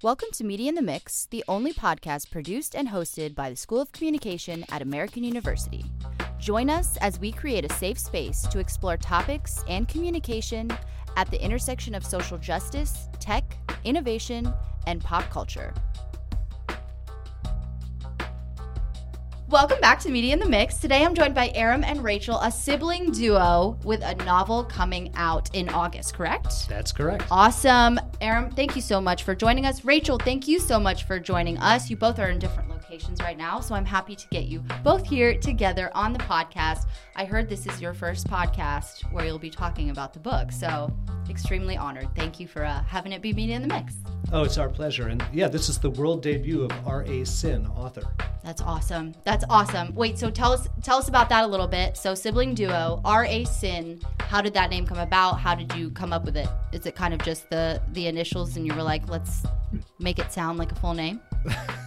Welcome to Media in the Mix, the only podcast produced and hosted by the School of Communication at American University. Join us as we create a safe space to explore topics and communication at the intersection of social justice, tech, innovation, and pop culture. Welcome back to Media in the Mix. Today I'm joined by Aram and Rachel, a sibling duo with a novel coming out in August, correct? That's correct. Awesome. Aram, thank you so much for joining us. Rachel, thank you so much for joining us. You both are in different right now, so I'm happy to get you both here together on the podcast. I heard this is your first podcast where you'll be talking about the book, so extremely honored. Thank you for uh, having it be me in the Mix. Oh, it's our pleasure. And yeah, this is the world debut of R.A. Sinn, author. That's awesome. That's awesome. Wait, so tell us tell us about that a little bit. So sibling duo, R.A. Sinn, how did that name come about? How did you come up with it? Is it kind of just the the initials and you were like, let's make it sound like a full name?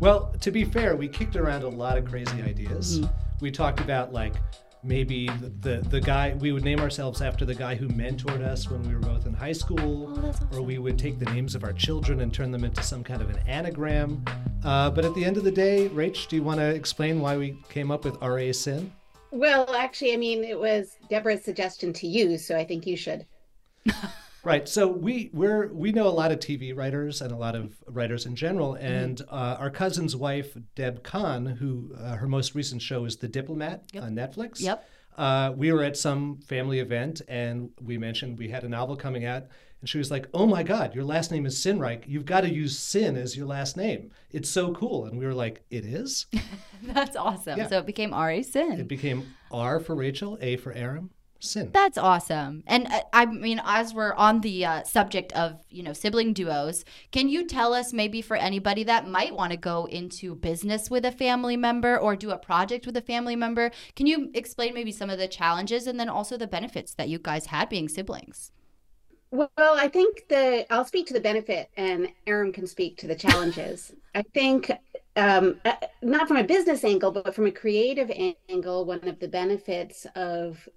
well, to be fair, we kicked around a lot of crazy ideas. Mm. We talked about like maybe the, the, the guy we would name ourselves after the guy who mentored us when we were both in high school oh, awesome. or we would take the names of our children and turn them into some kind of an anagram uh, but at the end of the day rach do you want to explain why we came up with ra Sinn well actually i mean it was Debora's suggestion to you so i think you should Right. So we we're we know a lot of TV writers and a lot of writers in general, mm-hmm. and mm-hmm. uh, our cousin's wife Deb Cahn, who uh, her most recent show is The Diplomat yep. on Netflix. Yep. Uh, we were at some family event and we mentioned we had a novel coming out, and she was like, "Oh my God, your last name is Sinnreich. You've got to use Sinn as your last name. It's so cool." And we were like, "It is." That's awesome. Yeah. So it became R A Sinn. It became R for Rachel, A for Aram, Sinn. That's awesome. And uh, I mean, as we're on the uh, subject of you know sibling duos, can you tell us maybe for anybody that might want to go into business with a family member or do a project with a family member, can you explain maybe some of the challenges and then also the benefits that you guys had being siblings? Well, I think the I'll speak to the benefit, and Aram can speak to the challenges. I think um, uh, not from a business angle, but from a creative angle, one of the benefits of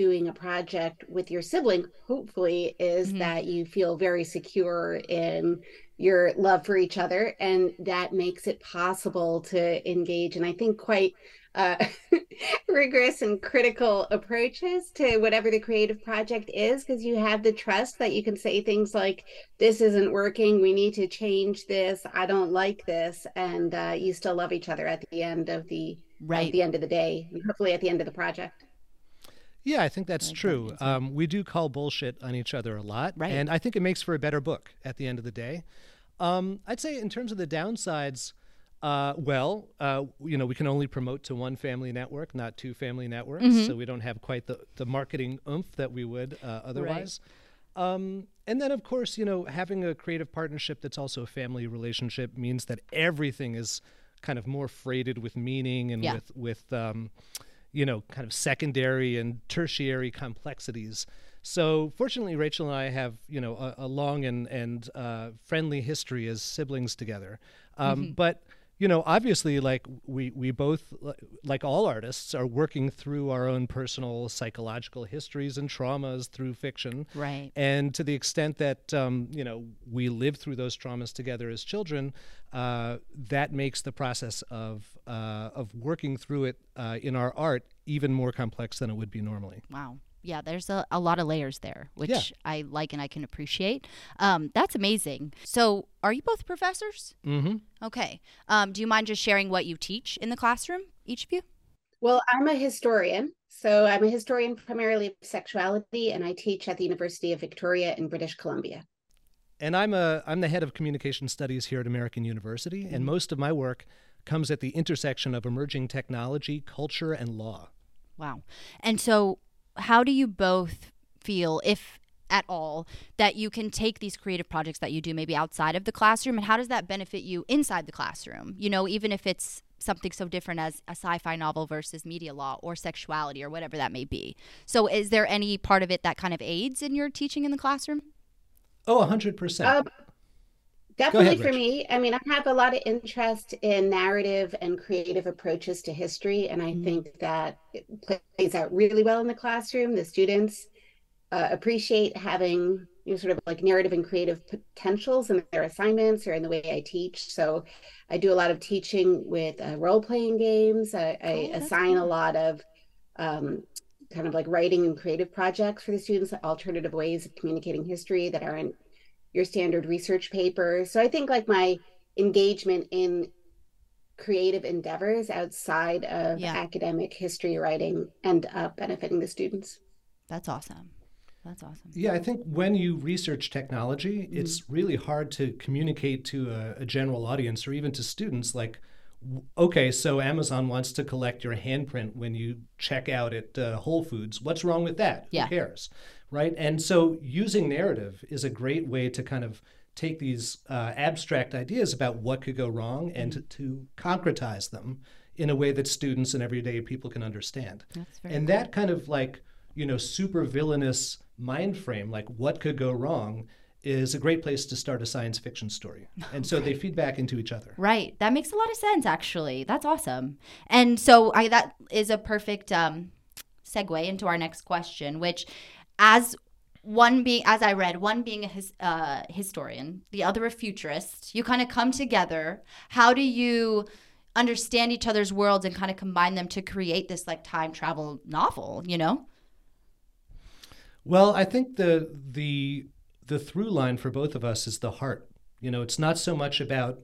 doing a project with your sibling hopefully is mm-hmm. that you feel very secure in your love for each other and that makes it possible to engage and i think quite uh, rigorous and critical approaches to whatever the creative project is because you have the trust that you can say things like this isn't working. We need to change this. I don't like this. And uh, you still love each other at the end of the right. at the end of the day hopefully at the end of the project yeah, I think that's true. Um, we do call bullshit on each other a lot, right. and I think it makes for a better book at the end of the day. Um, I'd say in terms of the downsides, uh, well, uh, you know, we can only promote to one family network, not two family networks, mm-hmm. so we don't have quite the, the marketing oomph that we would uh, otherwise. Right. Um, and then, of course, you know, having a creative partnership that's also a family relationship means that everything is kind of more freighted with meaning and yeah. with with um, you know, kind of secondary and tertiary complexities. So fortunately, Rachel and I have, you know, a, a long and and uh, friendly history as siblings together. Um, mm-hmm. But you know, obviously, like we we both, like all artists, are working through our own personal psychological histories and traumas through fiction. Right. And to the extent that um, you know we live through those traumas together as children, uh, that makes the process of uh, of working through it uh, in our art even more complex than it would be normally. Wow yeah, there's a, a lot of layers there, which yeah. I like and I can appreciate. Um, that's amazing. So, are you both professors? Mm-hmm. Okay. Um, do you mind just sharing what you teach in the classroom, each of you? Well, I'm a historian. So, I'm a historian primarily of sexuality, and I teach at the University of Victoria in British Columbia. And I'm a I'm the head of communication studies here at American University, and mm-hmm. most of my work comes at the intersection of emerging technology, culture, and law. Wow. And so how do you both feel, if at all, that you can take these creative projects that you do maybe outside of the classroom and how does that benefit you inside the classroom? You know, even if it's something so different as a sci-fi novel versus media law or sexuality or whatever that may be. So is there any part of it that kind of aids in your teaching in the classroom? Oh, 100%. Um, Definitely ahead, for me. I mean, I have a lot of interest in narrative and creative approaches to history, and I mm-hmm. think that it plays out really well in the classroom. The students uh, appreciate having you know, sort of like narrative and creative potentials in their assignments or in the way I teach. So I do a lot of teaching with uh, role playing games. I, I assign cool. a lot of um, kind of like writing and creative projects for the students, alternative ways of communicating history that aren't your standard research papers. So I think like my engagement in creative endeavors outside of yeah. academic history writing end up benefiting the students. That's awesome. That's awesome. Yeah, I think when you research technology, mm-hmm. it's really hard to communicate to a, a, general audience or even to students like, okay, so Amazon wants to collect your handprint when you check out at uh, Whole Foods. What's wrong with that? Yeah. Who cares? Right. And so using narrative is a great way to kind of take these uh, abstract ideas about what could go wrong and to, to, concretize them in a way that students and everyday people can understand. and cool. that kind of like, you know, super villainous mind frame, like what could go wrong, is a great place to start a science fiction story. And so they feed back into each other. Right. That makes a lot of sense, actually. That's awesome. And so I, that is a perfect um, segue into our next question, which as one being as i read one being a his, uh, historian the other a futurist you kind of come together how do you understand each other's worlds and kind of combine them to create this like time travel novel you know well i think the the the through line for both of us is the heart you know it's not so much about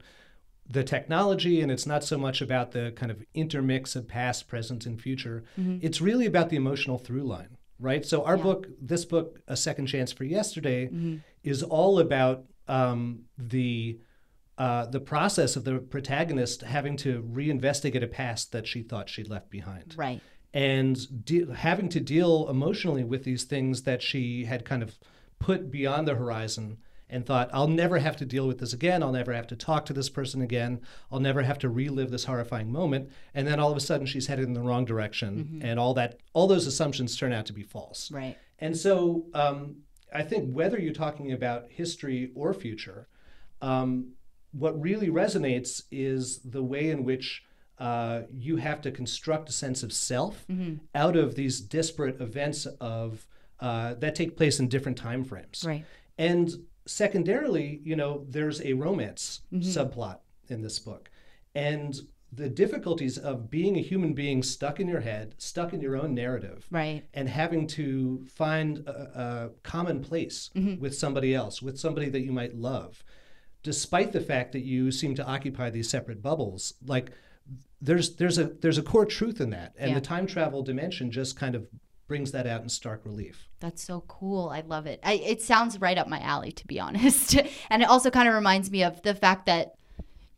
the technology and it's not so much about the kind of intermix of past present and future mm-hmm. it's really about the emotional through line right? So our yeah. book, this book, A Second Chance for Yesterday, mm-hmm. is all about um, the uh, the process of the protagonist having to reinvestigate a past that she thought she'd left behind. Right. And de- having to deal emotionally with these things that she had kind of put beyond the horizon and thought, I'll never have to deal with this again. I'll never have to talk to this person again. I'll never have to relive this horrifying moment. And then all of a sudden she's headed in the wrong direction. Mm-hmm. And all that, all those assumptions turn out to be false. Right. And so um, I think whether you're talking about history or future, um, what really resonates is the way in which uh, you have to construct a sense of self mm-hmm. out of these disparate events of uh, that take place in different time frames. Right. And secondarily, you know, there's a romance mm-hmm. subplot in this book. And the difficulties of being a human being stuck in your head, stuck in your own narrative, right, and having to find a, a common place mm-hmm. with somebody else, with somebody that you might love, despite the fact that you seem to occupy these separate bubbles. Like there's there's a there's a core truth in that, and yeah. the time travel dimension just kind of brings that out in stark relief. That's so cool. I love it. I, it sounds right up my alley, to be honest. and it also kind of reminds me of the fact that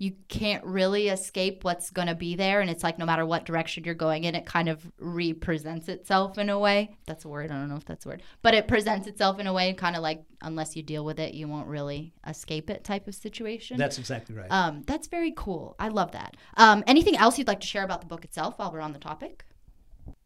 you can't really escape what's going to be there. And it's like no matter what direction you're going in, it kind of represents itself in a way. That's a word. I don't know if that's a word. But it presents itself in a way, kind of like unless you deal with it, you won't really escape it type of situation. That's exactly right. Um, that's very cool. I love that. Um, anything else you'd like to share about the book itself while we're on the topic?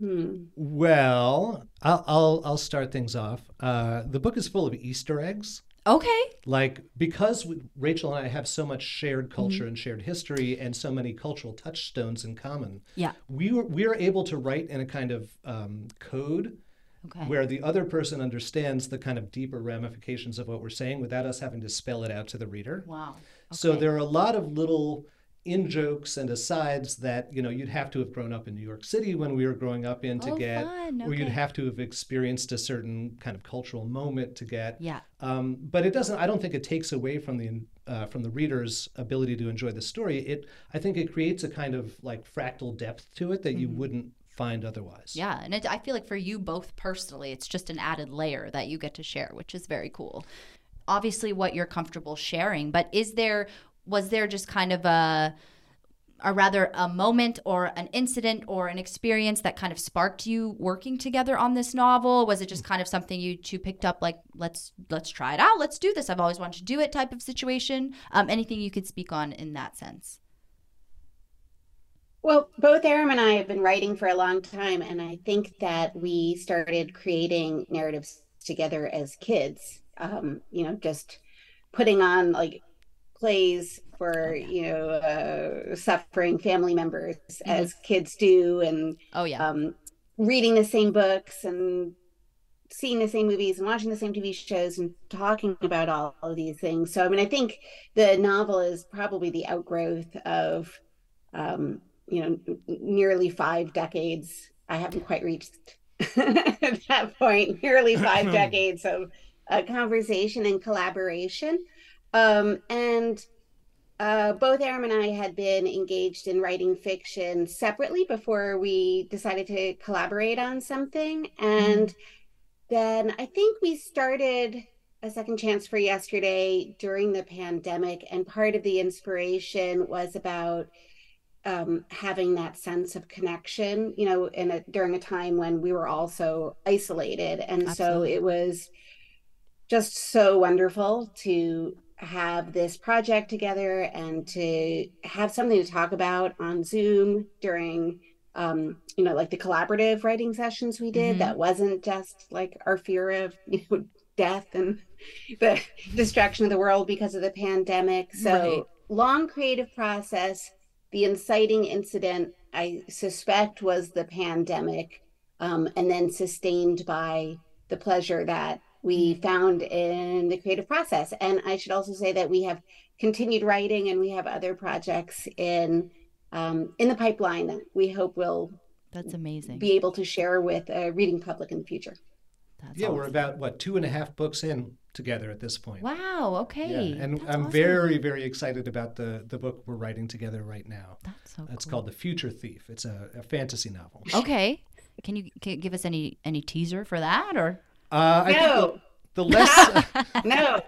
Hmm. Well, I'll, I'll, I'll start things off. Uh, the book is full of Easter eggs. Okay. Like because we, Rachel and I have so much shared culture mm-hmm. and shared history and so many cultural touchstones in common. Yeah. We were we are able to write in a kind of um, code. Okay. Where the other person understands the kind of deeper ramifications of what we're saying without us having to spell it out to the reader. Wow. Okay. So there are a lot of little in jokes and asides that you know you'd have to have grown up in New York City when we were growing up in to oh, get, okay. or you'd have to have experienced a certain kind of cultural moment to get. Yeah. Um, but it doesn't. I don't think it takes away from the uh, from the reader's ability to enjoy the story. It I think it creates a kind of like fractal depth to it that mm-hmm. you wouldn't find otherwise. Yeah, and it, I feel like for you both personally, it's just an added layer that you get to share, which is very cool obviously what you're comfortable sharing but is there was there just kind of a or rather a moment or an incident or an experience that kind of sparked you working together on this novel? Was it just kind of something you two picked up like let's let's try it out let's do this i've always wanted to do it type of situation? Um, anything you could speak on in that sense? Well both aram and i have been writing for a long time and i think that we started creating narratives together as kids. Um, you know just putting on like plays for oh, yeah. you know uh, suffering family members mm-hmm. as kids do and oh yeah um, reading the same books and seeing the same movies and watching the same TV shows and talking about all of these things. So, I mean, I think the novel is probably the outgrowth of, um, you know, nearly five decades. I haven't quite reached that point, nearly five decades of uh, conversation and collaboration. Um, and uh, both Aram and I had been engaged in writing fiction separately before we decided to collaborate on something. And mm-hmm. then I think we started a second chance for yesterday during the pandemic. And part of the inspiration was about um, having that sense of connection, you know, in a, during a time when we were also isolated. And Absolutely. so it was just so wonderful to have this project together and to have something to talk about on Zoom during um, you know, like the collaborative writing sessions we did mm-hmm. that wasn't just like our fear of, you know, death and the destruction of the world because of the pandemic. So right. long creative process. The inciting incident, I suspect, was the pandemic, um, and then sustained by the pleasure that we found in the creative process. And I should also say that we have continued writing and we have other projects in um, in the pipeline that we hope will that's amazing be able to share with a reading public in the future. That's yeah, awesome. we're about what two and a half books in together at this point. Wow. Okay. Yeah, and That's I'm awesome. very, very excited about the the book we're writing together right now. That's so. It's cool. called The Future Thief. It's a, a fantasy novel. Okay. Can you can you give us any any teaser for that or? Uh, I no. think the, the less no,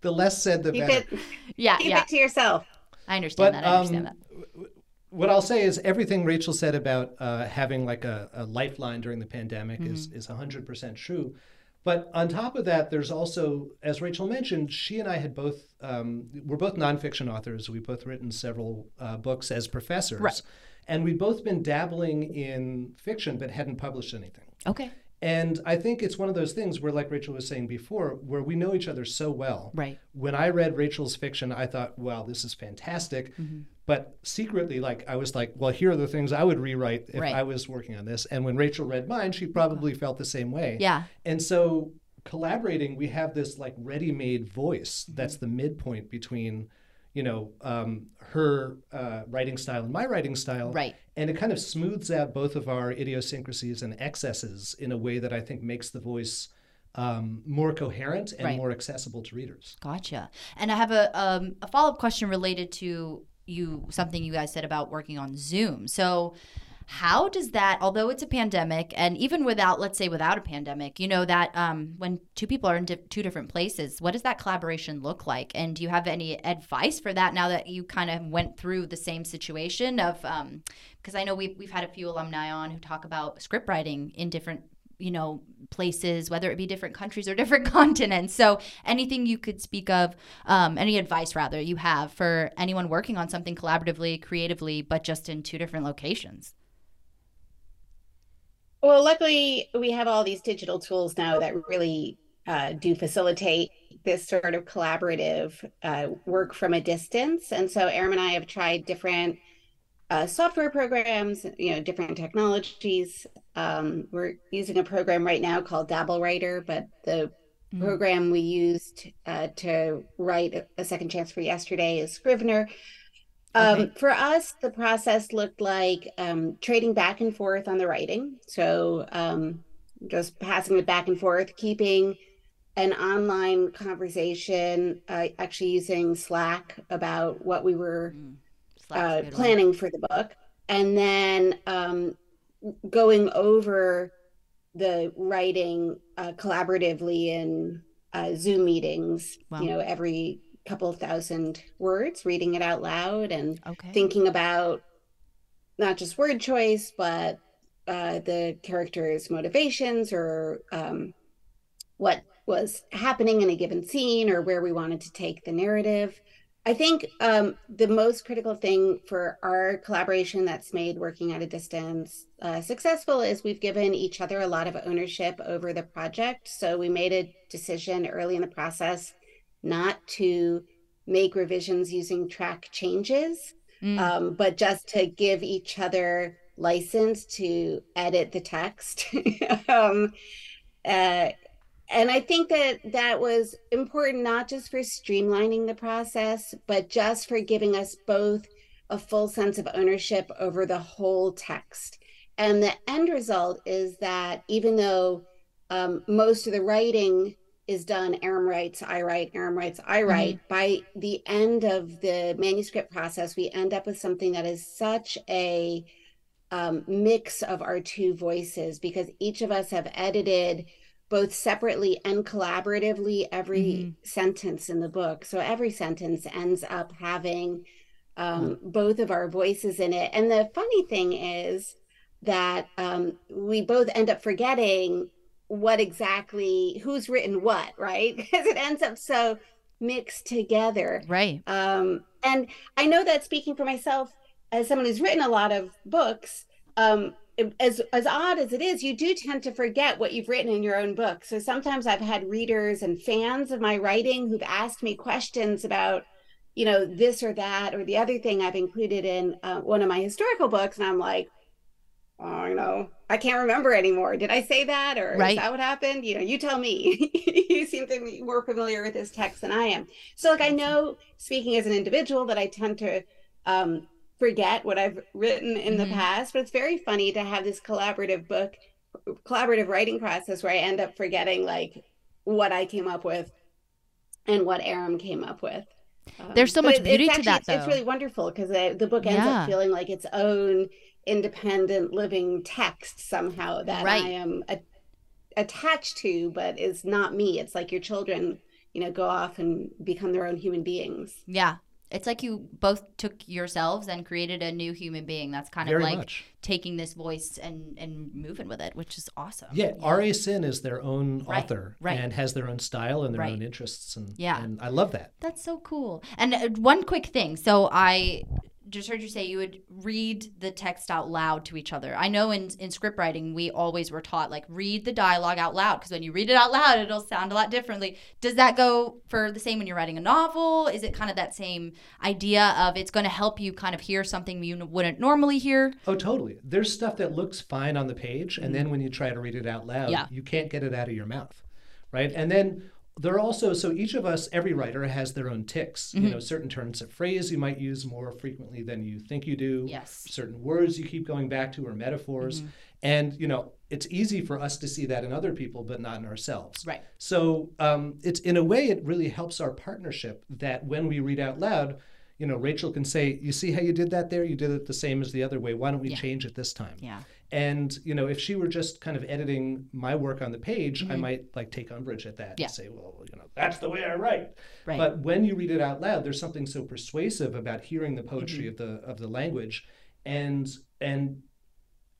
the less said the keep better. It, yeah, keep yeah. it to yourself. I understand but, that. I understand um, that. What I'll say is everything Rachel said about uh, having like a, a, lifeline during the pandemic mm-hmm. is is 100% true. But on top of that, there's also, as Rachel mentioned, she and I had both, um, we're both nonfiction authors. We've both written several uh, books as professors. Right. And we'd both been dabbling in fiction, but hadn't published anything. Okay. And I think it's one of those things where, like Rachel was saying before, where we know each other so well. Right. When I read Rachel's fiction, I thought, wow, this is fantastic. Mm-hmm. But secretly, like, I was like, well, here are the things I would rewrite if right. I was working on this. And when Rachel read mine, she probably felt the same way. Yeah. And so collaborating, we have this like ready made voice mm-hmm. that's the midpoint between you know um, her uh, writing style and my writing style right and it kind of smooths out both of our idiosyncrasies and excesses in a way that i think makes the voice um, more coherent and right. more accessible to readers. Gotcha. And i have a, um, a follow-up question related to you something you guys said about working on zoom. So how does that although it's a pandemic and even without let's say without a pandemic you know that um, when two people are in di- two different places what does that collaboration look like? And do you have any advice for that now that you kind of went through the same situation of because um, i know we've, we've had a few alumni on who talk about script writing in different you know places whether it be different countries or different continents. So anything you could speak of um, any advice rather you have for anyone working on something collaboratively creatively but just in two different locations well, luckily, we have all these digital tools now that really uh, do facilitate this sort of collaborative uh, work from a distance. And so, Aram and I have tried different uh, software programs, you know, different technologies. Um, we're using a program right now called Dabble Writer, but the mm-hmm. program we used uh, to write a second chance for yesterday is Scrivener. Um. For us, the process looked like um, trading back and forth on the writing. So um, just passing it back and forth, keeping an online conversation, uh, actually using Slack about what we were mm, uh, planning for the book, and then um, going over the writing uh, collaboratively in uh, Zoom meetings. Wow. You know, every couple thousand words, reading it out loud and okay. thinking about not just word choice, but uh, the character's motivations or um, what was happening in a given scene or where we wanted to take the narrative. I think um, the most critical thing for our collaboration that's made working at a distance uh, successful is we've given each other a lot of ownership over the project. So we made a decision early in the process not to make revisions using track changes, mm. um, but just to give each other license to edit the text. um, uh, and I think that that was important not just for streamlining the process, but just for giving us both a full sense of ownership over the whole text. And the end result is that even though um, most of the writing is done, Aram writes, I write, Aram writes, I write, mm-hmm. by the end of the manuscript process, we end up with something that is such a um, mix of our two voices because each of us have edited both separately and collaboratively every mm-hmm. sentence in the book. So every sentence ends up having um, mm-hmm. both of our voices in it. And the funny thing is that um, we both end up forgetting what exactly who's written what, right? Because it ends up so mixed together. Right. Um, and I know that speaking for myself, as someone who's written a lot of books, um, as as odd as it is, you do tend to forget what you've written in your own book. So sometimes I've had readers and fans of my writing who've asked me questions about, you know, this or that or the other thing I've included in uh, one of my historical books, and I'm like, oh, you know, I can't remember anymore. Did I say that or right. is that what happened? You know, you tell me. you seem to be more familiar with this text than I am. So, like, I know speaking as an individual that I tend to um, forget what I've written in mm-hmm. the past, but it's very funny to have this collaborative book, collaborative writing process where I end up forgetting like what I came up with and what Aram came up with. Um, There's so much it, beauty actually, to that, it's, it's, really wonderful because the, the, book ends yeah. up feeling like its own independent living text somehow that right. I am a, attached to, but is not me. It's like your children, you know, go off and become their own human beings. Yeah, it's like you both took yourselves and created a new human being. That's kind Very of like much. taking this voice and and moving with it, which is awesome. Yeah, yeah. R.A. Sinn is their own right. author right. and has their own style and their right. own interests, and yeah, and I love that. That's so cool. And uh, one quick thing, so I just heard you say you would read the text out loud to each other. I know in, in script writing, we always were taught like read the dialogue out loud because when you read it out loud, it'll sound a lot differently. Does that go for the same when you're writing a novel? Is it kind of that same idea of it's going to help you kind of hear something you wouldn't normally hear? Oh, totally. There's stuff that looks fine on the page, and then mm-hmm. when you try to read it out loud, yeah. you can't get it out of your mouth. Right. And then there are also so each of us every writer has their own tics mm-hmm. you know certain turns of phrase you might use more frequently than you think you do. Yes. Certain words you keep going back to or metaphors. Mm-hmm. and you know it's easy for us to see that in other people but not in ourselves. Right. So um, it's in a way it really helps our partnership that when we read out loud you know rachel can say you see how you did that there? You did it the same as the other way. Why don't we yeah. change it this time? Yeah and you know, if she were just kind of editing my work on the page, mm-hmm. I might like take umbrage at that yeah. and say, well, you know, that's the way I write. Right. But when you read it out loud, there's something so persuasive about hearing the poetry mm-hmm. of the of the language, and and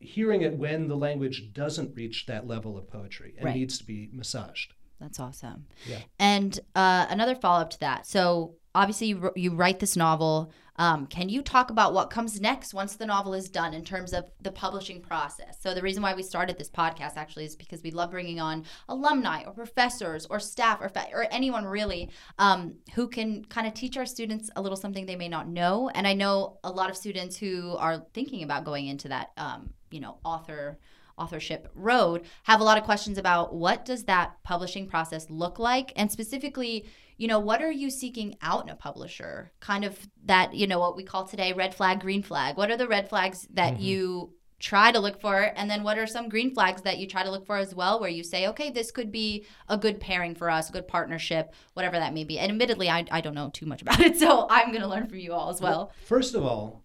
hearing it when the language doesn't reach that level of poetry and right. needs to be massaged. That's awesome. Yeah. And uh, another follow up to that. So obviously you, you write this novel. Um, can you talk about what comes next once the novel is done in terms of the publishing process? So, the reason why we started this podcast actually is because we love bringing on alumni or professors or staff or, fa- or anyone really um, who can kind of teach our students a little something they may not know. And I know a lot of students who are thinking about going into that, um, you know, author authorship road have a lot of questions about what does that publishing process look like and specifically you know, what are you seeking out in a publisher? Kind of that, you know, what we call today red flag, green flag. What are the red flags that mm-hmm. you try to look for? And then what are some green flags that you try to look for as well, where you say, okay, this could be a good pairing for us, a good partnership, whatever that may be. And admittedly, I, I don't know too much about it, so I'm going to learn from you all as well. well. First of all,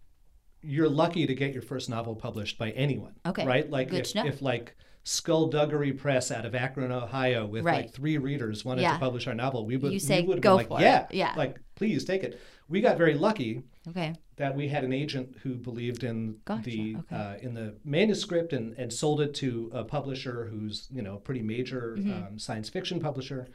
you're lucky to get your first novel published by anyone. Okay. Right? Like if, if like Skullduggery Press out of Akron, Ohio, with right. like three readers wanted yeah. to publish our novel, we would you say we would go like, for yeah, it. Yeah, like please take it. We got very lucky. Okay. That we had an agent who believed in gotcha. the okay. uh, in the manuscript and, and sold it to a publisher who's you know a pretty major mm-hmm. um, science fiction publisher,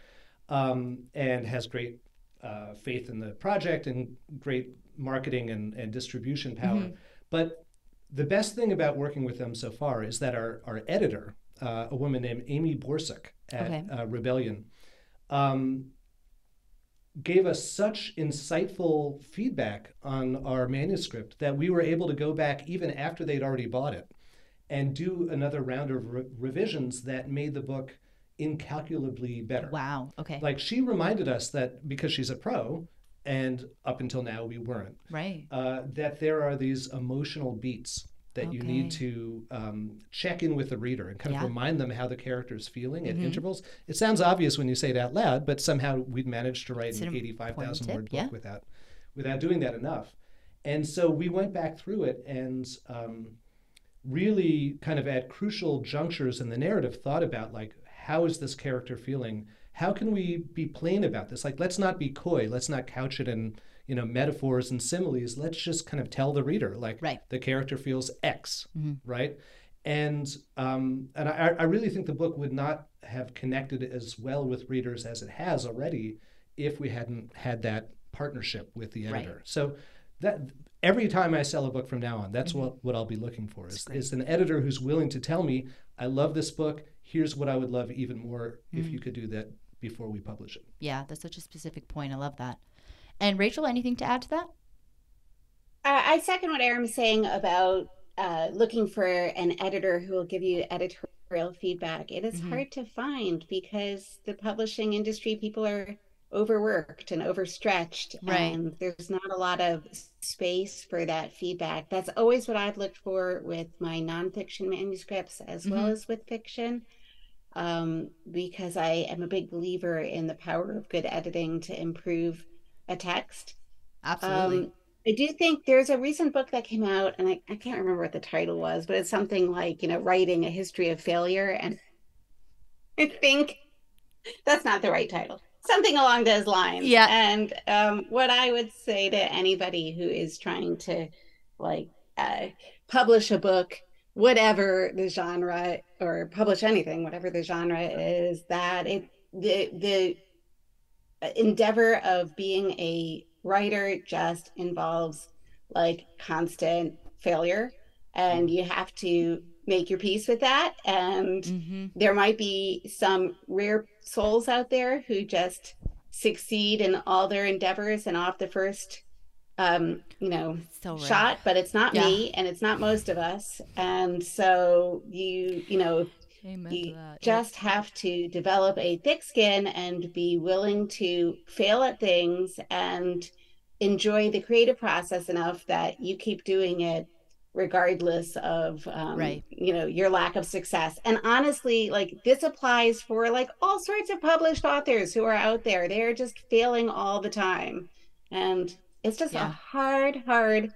um, and has great uh, faith in the project and great marketing and, and distribution power. Mm-hmm. But the best thing about working with them so far is that our, our editor, uh, a woman named Amy Borsuk at okay. uh, Rebellion, um, gave us such insightful feedback on our manuscript that we were able to go back even after they'd already bought it and do another round of re- revisions that made the book incalculably better. Wow. Okay. Like she reminded us that because she's a pro, and up until now we weren't, right. uh, that there are these emotional beats that you need to um, check in with the reader and kind Yeah. Mm-hmm. of remind them how the character is feeling at intervals. It sounds obvious when you say it out loud, but somehow we'd managed to write It's an an eighty-five thousand word book yeah. without without doing that enough. And so we went back through it and um, really kind of at crucial junctures in the narrative thought about like how is this character feeling how can we be plain about this like let's not be coy let's not couch it in you know metaphors and similes let's just kind of tell the reader like Right. the character feels x right and um, and I, I really think the book would not have connected as well with readers as it has already if we hadn't had that partnership with the Right. editor so that every time I sell a book from now on, that's Mm-hmm. what, what I'll be looking for is, is an editor who's willing to tell me, I love this book. Here's what I would love even more if Mm. you could do that before we publish it. Yeah, that's such a specific point. I love that. And Rachel, anything to add to that? Uh, I second what Aram's saying about uh, looking for an editor who will give you editorial feedback. It is Mhm. hard to find because the publishing industry people are overworked and overstretched, Right. and there's not a lot of space for that feedback. That's always what I've looked for with my nonfiction manuscripts as well Mhm. as with fiction. Um, because I am a big believer in the power of good editing to improve a text. Absolutely. Um, I do think there's a recent book that came out, and I, I can't remember what the title was, but it's something like, you know, writing a history of failure. And I think that's not the right title. Something along those lines. Yeah. And um, what I would say to anybody who is trying to, like, uh, publish a book, whatever the genre, or publish anything, whatever the genre is, that it the the endeavor of being a writer just involves like constant failure and you have to make your peace with that and mm-hmm. there might be some rare souls out there who just succeed in all their endeavors and off the first um you know So shot but it's not Yeah. me and it's not most of us. And so you you know Amen you just have to develop a thick skin and be willing to fail at things and enjoy the creative process enough that you keep doing it regardless of um, Right. you know your lack of success. And honestly like this applies for like all sorts of published authors who are out there. They're just failing all the time. And it's just Yeah. a hard hard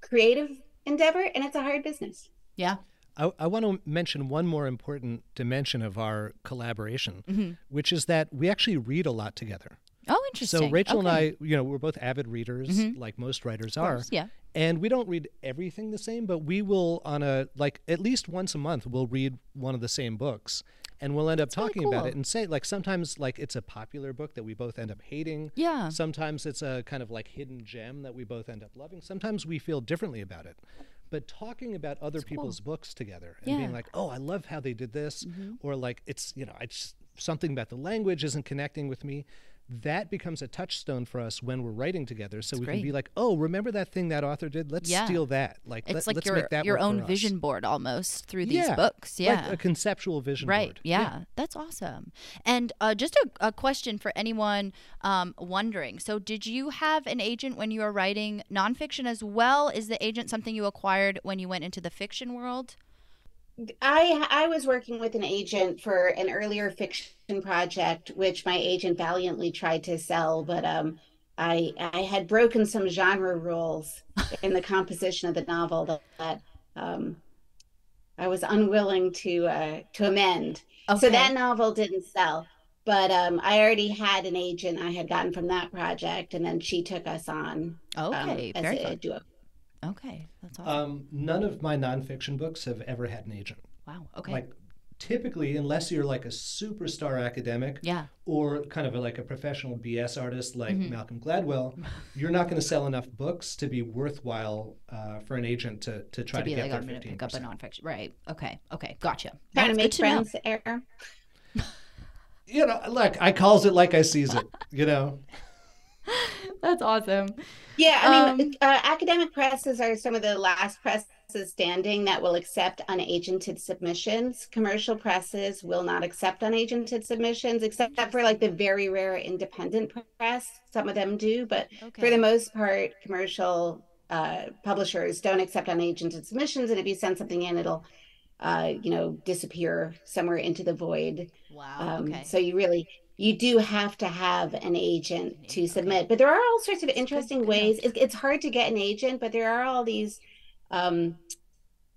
creative endeavor and it's a hard business yeah. I, I want to mention one more important dimension of our collaboration, Mhm. which is that we actually read a lot together. Oh, interesting. So Rachel Okay. and I, you know, we're both avid readers, Mhm. like most writers Of are. Yeah. And we don't read everything the same, but we will on a like at least once a month we'll read one of the same books and we'll end up really talking about cool. it and say like sometimes like it's a popular book that we both end up hating. Yeah. Sometimes it's a kind of like hidden gem that we both end up loving. Sometimes we feel differently about it. But talking about other people's books together and Yeah. being like, "Oh, I love how they did this," Mhm. or like it's, you know, I just something about the language isn't connecting with me. That becomes a touchstone for us when we're writing together. So we great. can be like, "Oh, remember that thing that author did? Let's Yeah. steal that." Like, It's let, like your make that your own vision board almost through these Yeah, books. Yeah. like a conceptual vision Right. board. Yeah. That's awesome. And uh, just a, a question for anyone um, wondering. So, did you have an agent when you were writing nonfiction as well? Is the agent something you acquired when you went into the fiction world? I I was working with an agent for an earlier fiction project, which my agent valiantly tried to sell, but um, I I had broken some genre rules in the composition of the novel that, that um, I was unwilling to uh, to amend. So that novel didn't sell. But um, I already had an agent I had gotten from that project, and then she took us on um, Okay. very duo. Okay. That's awesome. Um, none of my nonfiction books have ever had an agent. wow. Okay. Like, typically, unless you're like a superstar academic yeah. or kind of a, like a professional BS artist like Mhm. Malcolm Gladwell, you're not going to sell enough books to be worthwhile uh, for an agent to, to try To to, be get like, their I'm going to pick up a nonfiction. Right. Okay. Okay. Gotcha. Trying to make good to know. friends, Aram. You know, like I calls it like I sees it. You know, That's awesome. Yeah, I mean, Um, uh, academic presses are some of the last presses standing that will accept unagented submissions. Commercial presses will not accept unagented submissions, except for like the very rare independent press. Some of them do, but okay. for the most part, commercial uh, publishers don't accept unagented submissions. And if you send something in, it'll, uh, you know, disappear somewhere into the void. Wow. Um, okay. So you really you do have to have an agent to submit. But there are all sorts of interesting ways. It, it's hard to get an agent, but there are all these um,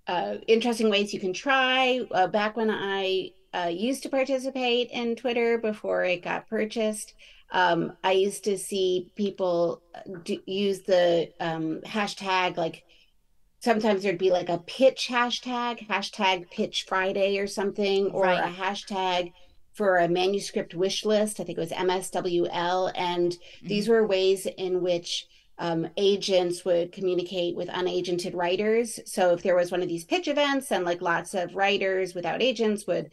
uh, interesting ways you can try. Uh, back when I uh, used to participate in Twitter before it got purchased, um, I used to see people do, use the um, hashtag like sometimes there'd be like a pitch hashtag, hashtag pitch Friday or something, or right. a hashtag for a manuscript wish list. I think it was MSWL. And mm-hmm. these were ways in which um, agents would communicate with unagented writers. So if there was one of these pitch events and like lots of writers without agents would,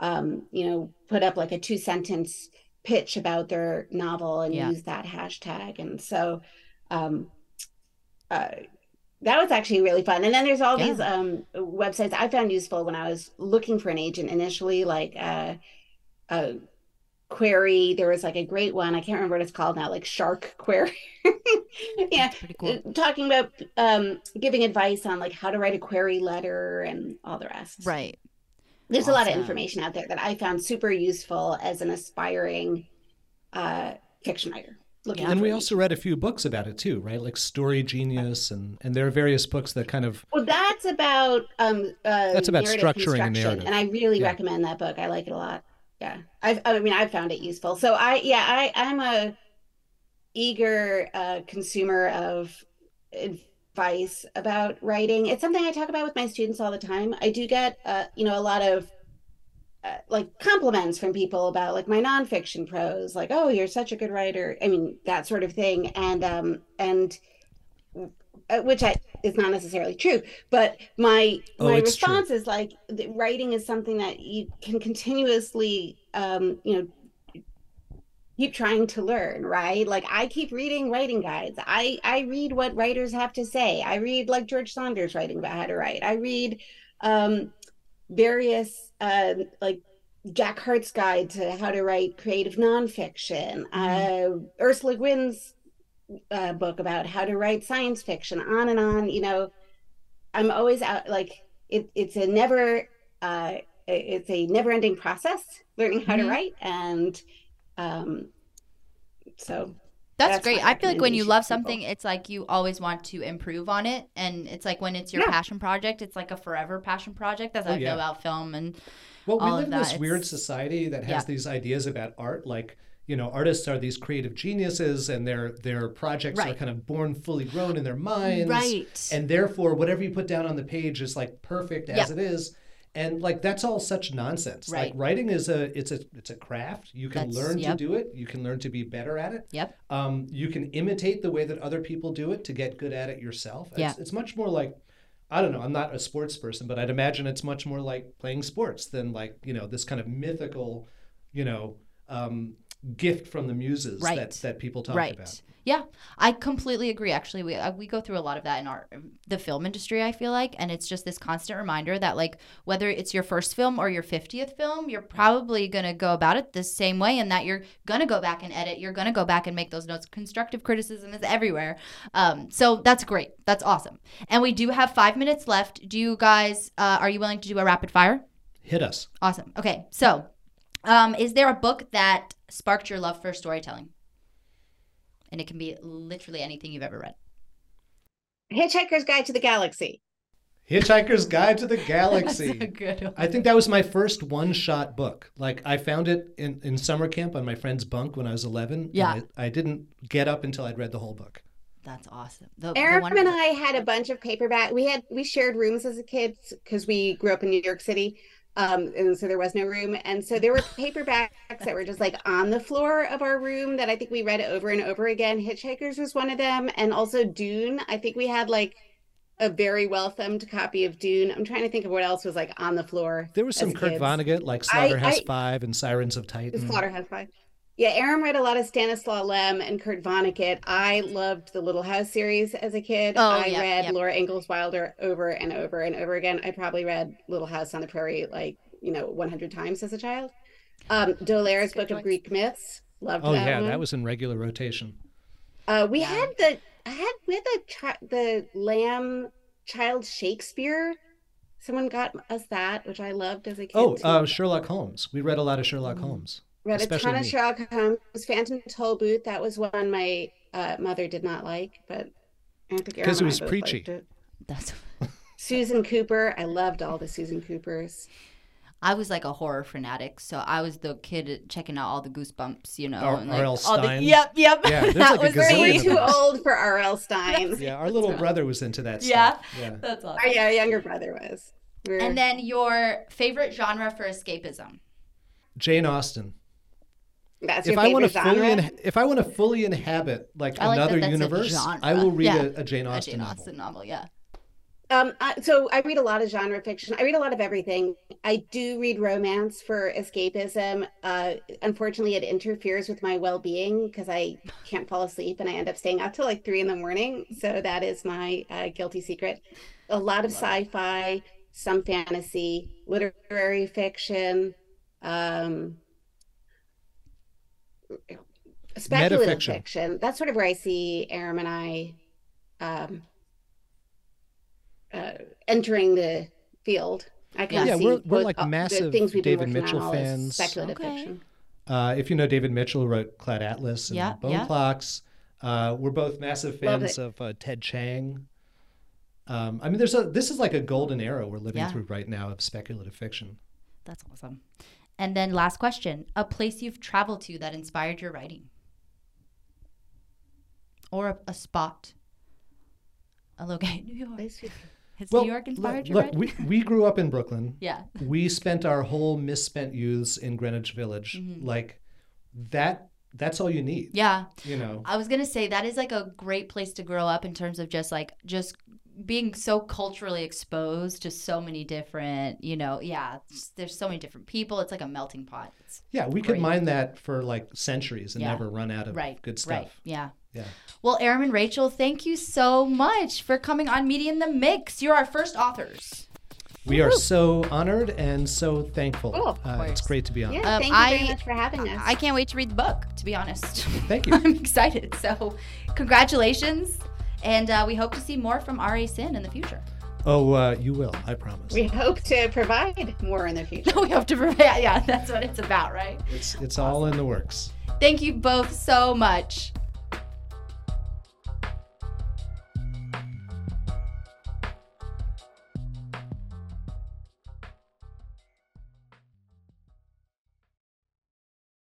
um, you know, put up like a two sentence pitch about their novel and yeah. use that hashtag. And so, um, uh, that was actually really fun. And then there's all yeah. these um, websites I found useful when I was looking for an agent initially, like uh, a query. There was like a great one. I can't remember what it's called now, like Shark Query. yeah, cool. talking about um, giving advice on like how to write a query letter and all the rest. Right. There's awesome. a lot of information out there that I found super useful as an aspiring uh, fiction writer. Looking and we also read a few books about it too, right? Like Story Genius, and and there are various books that kind of. Well, that's about um. Uh, that's about structuring a narrative, and I really yeah. recommend that book. I like it a lot yeah. I i mean i found it useful. So i yeah i i'm a eager uh, consumer of advice about writing. It's something i talk about with my students all the time. I do get uh, you know a lot of uh, like compliments from people about like my nonfiction prose like oh you're such a good writer i mean that sort of thing. And um and uh, which I is not necessarily true, but my oh, my response true. is like writing is something that you can continuously, um, you know, keep trying to learn. Right? Like I keep reading writing guides. I I read what writers have to say. I read like George Saunders writing about how to write. I read um, various uh, like Jack Hart's guide to how to write creative nonfiction. Mm-hmm. Uh, Ursula Guin's uh, book about how to write science fiction, on and on. You know, I'm always out like it, it's a never uh, it's a never ending process learning how mm-hmm. to write, and um, so that's, that's great. I feel like when you love something, people. it's like you always want to improve on it, and it's like when it's your yeah. passion project, it's like a forever passion project. That's how oh, I feel about film and. Well, we live in this it's, weird society that has yeah. these ideas about art, like you know artists are these creative geniuses and their their projects right. are kind of born fully grown in their minds right and therefore whatever you put down on the page is like perfect as it is and like that's all such nonsense right. like writing is a it's a it's a craft you can that's, learn yep. to do it you can learn to be better at it yep um, you can imitate the way that other people do it to get good at it yourself yeah. it's, it's much more like I don't know. I'm not a sports person, but I'd imagine it's much more like playing sports than like you know this kind of mythical, you know, um, gift from the muses right. that, that people talk right. about. Yeah, I completely agree. Actually, we uh, we go through a lot of that in our the film industry. I feel like, and it's just this constant reminder that like whether it's your first film or your fiftieth film, you're probably gonna go about it the same way, and that you're gonna go back and edit. You're gonna go back and make those notes. Constructive criticism is everywhere. Um, so that's great. That's awesome. And we do have five minutes left. Do you guys uh, are you willing to do a rapid fire? Hit us. Awesome. Okay, so um, is there a book that sparked your love for storytelling? And it can be literally anything you've ever read. Hitchhiker's Guide to the Galaxy. Hitchhiker's Guide to the Galaxy. good I think that was my first one-shot book. Like I found it in, in summer camp on my friend's bunk when I was 11. Yeah. I, I, didn't get up until I'd read the whole book. That's awesome. The, Aram the and I had a bunch of paperback. We had we shared rooms as a kid because we grew up in New York City um and so there was no room. And so there were paperbacks that were just like on the floor of our room that i think we read over and over again. Hitchhikers was one of them. And also dune. I think we had like a very well thumbed copy of dune. I'm trying to think of what else was like on the floor there was some kurt vonnegut like slaughterhouse I, I, five and sirens of titan. Slaughterhouse five Yeah, Aram read a lot of Stanislaw Lem and Kurt Vonnegut. I loved the Little House series as a kid. Oh, I yep, read yep. Laura Ingalls Wilder over and over and over again. I probably read Little House on the Prairie like, you know, 100 times as a child. Um, D'Aulaires' Book of Greek Myths. Loved Oh that yeah, one. that was in regular rotation. Uh, we Yeah. had the I had we had the chi- the Lamb Child Shakespeare. Someone got us that, which I loved as a kid. Oh, uh, Sherlock Holmes. We read a lot of Sherlock Mm. Holmes. Read a especially ton of me. Sherlock Holmes. Phantom Tollbooth. That was one my uh, mother did not like, but I think Aaron 'Cause it and I was preachy. it. That's Susan Cooper. I loved all the Susan Coopers. I was like a horror fanatic, so I was the kid checking out all the goosebumps, you know. R- and, like, R.L. all the- Stine. yep, yep. Yeah, that like was gazillion Way too old for R.L. Stine. Yeah, our little brother was into that Yeah, stuff. Yeah. that's awesome. Our yeah, younger brother was. We were- And then your favorite genre for escapism. Jane Austen. That's If your I want to favorite fully, in, if I want to fully inhabit like I like that another that's universe. I will read Yeah. a, a Jane A Austen Jane novel. Austen novel, yeah. Um, I, so I read a lot of genre fiction. I read a lot of everything. I do read romance for escapism. Uh, unfortunately, it interferes with my well-being because I can't fall asleep and I end up staying out till like three in the morning. So that is my uh, guilty secret. A lot of sci-fi, some fantasy, literary fiction, um, speculative Metafiction. fiction. That's sort of where I see Aram and I. Um, uh, entering the field. I can Yeah, see we're- we're like the massive things we've been David working Mitchell on all is fans. Speculative Okay. fiction. Uh, if you know David Mitchell, wrote Cloud Atlas and Yeah, Bone yeah. Clocks. Uh, we're both massive fans of uh, Ted Chiang. Um, I mean, there's a this is like a golden era we're living Yeah. through right now of speculative fiction. That's awesome. And then last question, a place you've traveled to that inspired your writing. Or a, a spot. A location. New York. Has Well, New York inspired look, your look writing? we, we grew up in Brooklyn. yeah. we spent our whole misspent youths in Greenwich Village. Mm-hmm. Like that that's all you need. Yeah. You know. I was gonna say that is like a great place to grow up in terms of just like just being so culturally exposed to so many different, you know, yeah. There's so many different people. It's like a melting pot. It's, Yeah, we could mine that for like centuries and Yeah. never run out of right. good Right. stuff. Yeah. Yeah. Well, Aram and Rachel, thank you so much for coming on Media in the Mix. You're our first authors. We are so honored and so thankful. Oh, uh, it's great to be on. Yeah, Um, thank you I- very much for having us. I can't wait to read the book, to be honest. Thank you. I'm excited. So, congratulations. And uh, we hope to see more from R.A. Sinn in the future. Oh, uh, you will, I promise. we hope to provide more in the future. we hope to prepare. Yeah, that's what it's about, right? It's it's all in the works. Thank you both so much.